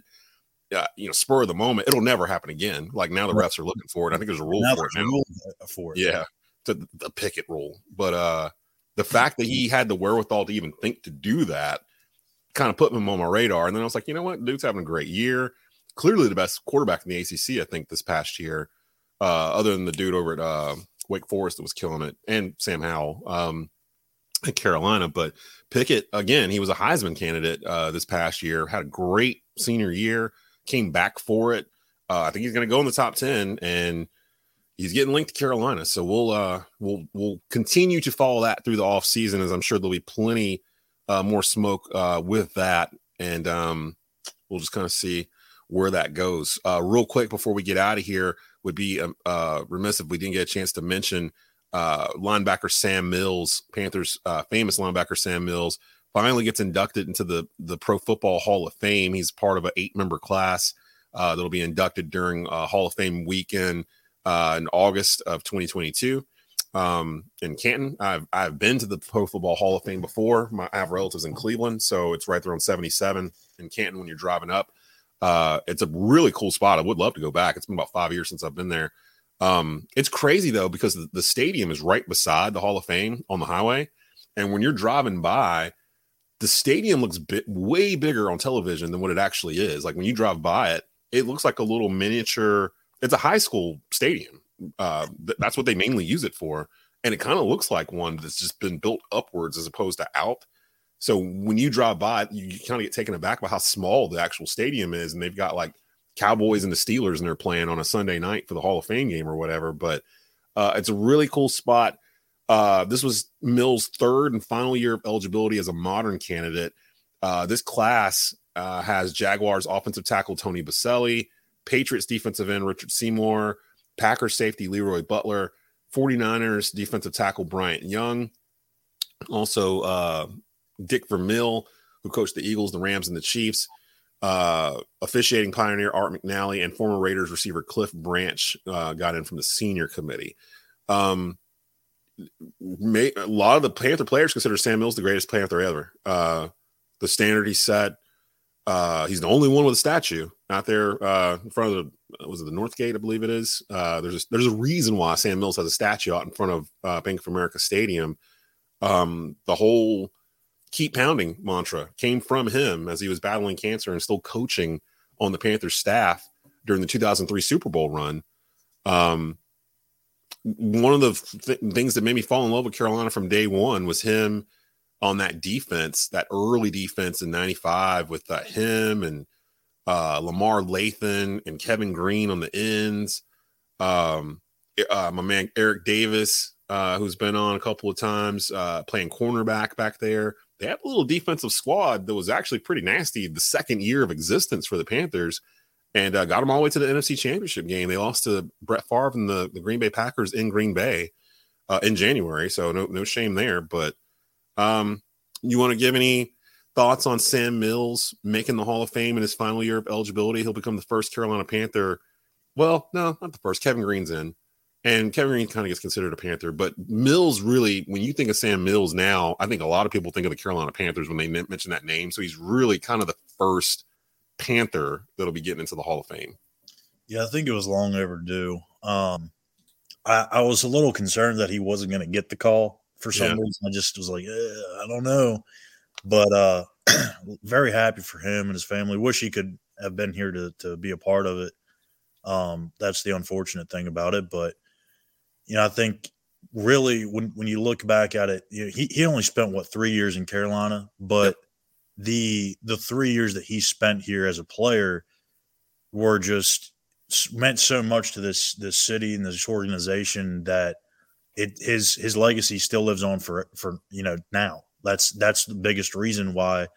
Uh, you know, spur of the moment. It'll never happen again. Like now, the refs are looking for it. I think there's a rule now for it. Rule for it. Yeah, the, the Pickett rule. But uh, the fact that he had the wherewithal to even think to do that kind of put him on my radar. And then I was like, you know what? Dude's having a great year. Clearly the best quarterback in the ACC, I think, this past year, uh, other than the dude over at uh, Wake Forest that was killing it, and Sam Howell um, at Carolina. But Pickett, again, he was a Heisman candidate uh, this past year, had a great senior year, came back for it. Uh, I think he's going to go in the top 10 and he's getting linked to Carolina. So we'll uh we'll we'll continue to follow that through the off season as I'm sure there'll be plenty uh, more smoke uh, with that, and um, we'll just kind of see where that goes. Uh, real quick before we get out of here, would be um, uh, remiss if we didn't get a chance to mention uh, linebacker Sam Mills, Panthers uh, famous linebacker Sam Mills, finally gets inducted into the the Pro Football Hall of Fame. He's part of an eight member class uh, that'll be inducted during uh, Hall of Fame weekend uh, in August of 2022 um, in Canton. I've I've been to the Pro Football Hall of Fame before. My, I have relatives in Cleveland, so it's right there on 77 in Canton when you're driving up. Uh, it's a really cool spot. I would love to go back. It's been about five years since I've been there. Um, it's crazy though because the, the stadium is right beside the Hall of Fame on the highway, and when you're driving by, the stadium looks bit way bigger on television than what it actually is. Like when you drive by it, it looks like a little miniature. It's a high school stadium uh, th- that's what they mainly use it for. And it kind of looks like one that's just been built upwards as opposed to out. So when you drive by, you, you kind of get taken aback by how small the actual stadium is. And they've got like Cowboys and the Steelers and they're playing on a Sunday night for the Hall of Fame game or whatever. But uh, it's a really cool spot. Uh, this was Mills' third and final year of eligibility as a modern candidate. Uh, this class uh, has Jaguars offensive tackle Tony Boselli, Patriots defensive end Richard Seymour, Packers safety Leroy Butler, 49ers defensive tackle Bryant Young, also uh, Dick Vermeil, who coached the Eagles, the Rams, and the Chiefs, uh, officiating pioneer Art McNally, and former Raiders receiver Cliff Branch uh, got in from the senior committee. Um, may, a lot of the Panther players consider Sam Mills the greatest Panther ever. Uh, the standard he set. Uh, he's the only one with a statue out there uh, in front of the was it the North Gate? I believe it is. Uh, there's a, there's a reason why Sam Mills has a statue out in front of uh, Bank of America Stadium. Um, the whole keep pounding mantra came from him as he was battling cancer and still coaching on the Panthers staff during the 2003 Super Bowl run. Um, one of the th- things that made me fall in love with Carolina from day one was him on that defense, that early defense in 95 with uh, him and uh, Lamar Lathon and Kevin Greene on the ends. Um, uh, my man Eric Davis, uh, who's been on a couple of times, uh, playing cornerback back there. They had a little defensive squad that was actually pretty nasty the second year of existence for the Panthers and uh, got them all the way to the NFC Championship game. They lost to Brett Favre and the, the Green Bay Packers in Green Bay uh, in January, so no no shame there. But um, you want to give any thoughts on Sam Mills making the Hall of Fame in his final year of eligibility? He'll become the first Carolina Panther. Well, no, not the first. Kevin Greene's in, and Kevin Greene kind of gets considered a Panther. But Mills really, when you think of Sam Mills now, I think a lot of people think of the Carolina Panthers when they mention that name. So he's really kind of the first Panther that'll be getting into the Hall of Fame. Yeah, I think it was long overdue. Um, I, I was a little concerned that he wasn't going to get the call for some Yeah. reason. I just was like, eh, I don't know, but uh, (clears throat) very happy for him and his family. Wish he could have been here to to be a part of it. Um, that's the unfortunate thing about it, but you know, I think really when when you look back at it, you know, he he only spent what three years in Carolina, but the the three years that he spent here as a player were just meant so much to this this city and this organization that it his his legacy still lives on for for you know now. That's that's the biggest reason why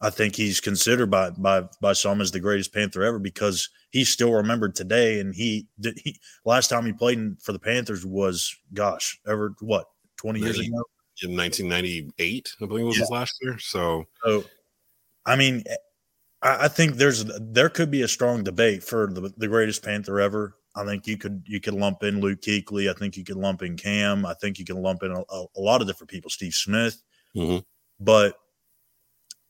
I think he's considered by by by some as the greatest Panther ever because he's still remembered today. And he did he last time he played in, for the Panthers was gosh ever what twenty years Maybe. ago. In 1998, I believe it was Yeah. his last year. So So, I mean, I, I think there's there could be a strong debate for the, the greatest Panther ever. I think you could you could lump in Luke Kuechly. I think you could lump in Cam. I think you can lump in a, a, lot of different people. Steve Smith, Mhm. but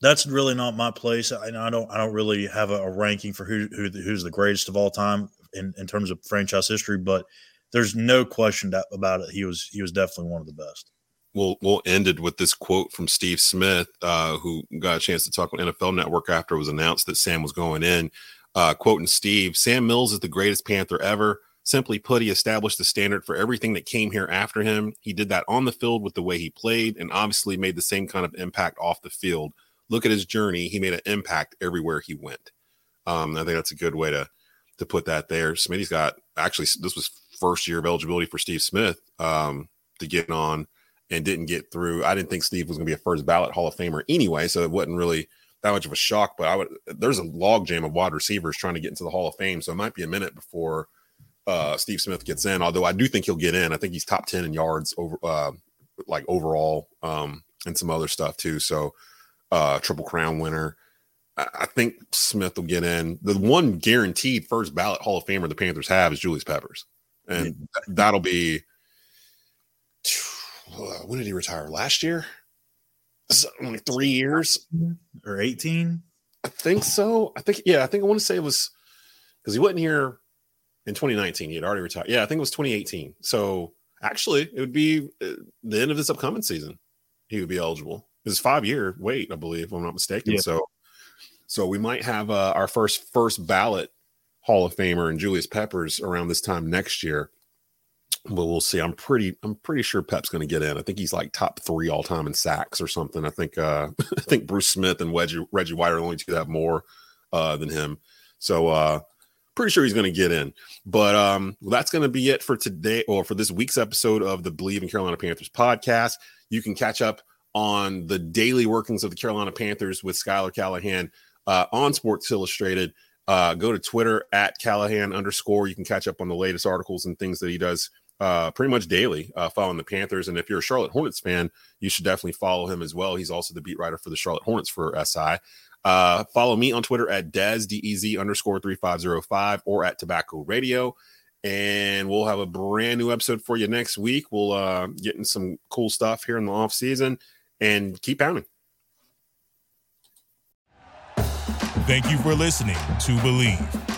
that's really not my place. I, I don't I don't really have a, a ranking for who, who who's the greatest of all time in, in terms of franchise history. But there's no question that, about it. He was he was definitely one of the best. we'll we'll end it with this quote from Steve Smith, uh, who got a chance to talk on NFL Network after it was announced that Sam was going in. Uh, quoting Steve, Sam Mills is the greatest Panther ever. Simply put, he established the standard for everything that came here after him. He did that on the field with the way he played, and obviously made the same kind of impact off the field. Look at his journey; he made an impact everywhere he went. Um, I think that's a good way to to put that there. Smitty's got actually this was first year of eligibility for Steve Smith um, to get on and didn't get through. I didn't think Steve was going to be a first ballot Hall of Famer anyway, so it wasn't really that much of a shock. But I would there's a logjam of wide receivers trying to get into the Hall of Fame, so it might be a minute before uh, Steve Smith gets in. Although I do think he'll get in. I think he's top ten in yards over uh, like overall um, and some other stuff too. So uh, triple crown winner. I I think Smith will get in. The one guaranteed first ballot Hall of Famer the Panthers have is Julius Peppers, and th- that'll be uh, when did he retire? Last year? Only three years? Or 18? I think so. I think yeah. I think I want to say it was because he wasn't here in 2019. He had already retired. Yeah, I think it was 2018. So actually, it would be uh, the end of this upcoming season. He would be eligible. It's five year wait, I believe, if I'm not mistaken. Yeah. So, so we might have uh, our first first ballot Hall of Famer and Julius Peppers around this time next year. But we'll see. I'm pretty. I'm pretty sure Pep's going to get in. I think he's like top three all time in sacks or something. I think. uh (laughs) I think Bruce Smith and Reggie Reggie White are the only two that have more uh than him. So uh pretty sure he's going to get in. But um well, that's going to be it for today or for this week's episode of the Bleav in Carolina Panthers podcast. You can catch up on the daily workings of the Carolina Panthers with Schuyler Callihan uh, on Sports Illustrated. Uh, go to Twitter at Callihan underscore. You can catch up on the latest articles and things that he does uh, pretty much daily uh, following the Panthers. And if you're a Charlotte Hornets fan, you should definitely follow him as well. He's also the beat writer for the Charlotte Hornets for SI. Uh, follow me on Twitter at Dez, D-E-Z underscore 3505 or at Tobacco Radio. And we'll have a brand new episode for you next week. We'll uh, get in some cool stuff here in the off season and keep pounding. Thank you for listening to Bleav.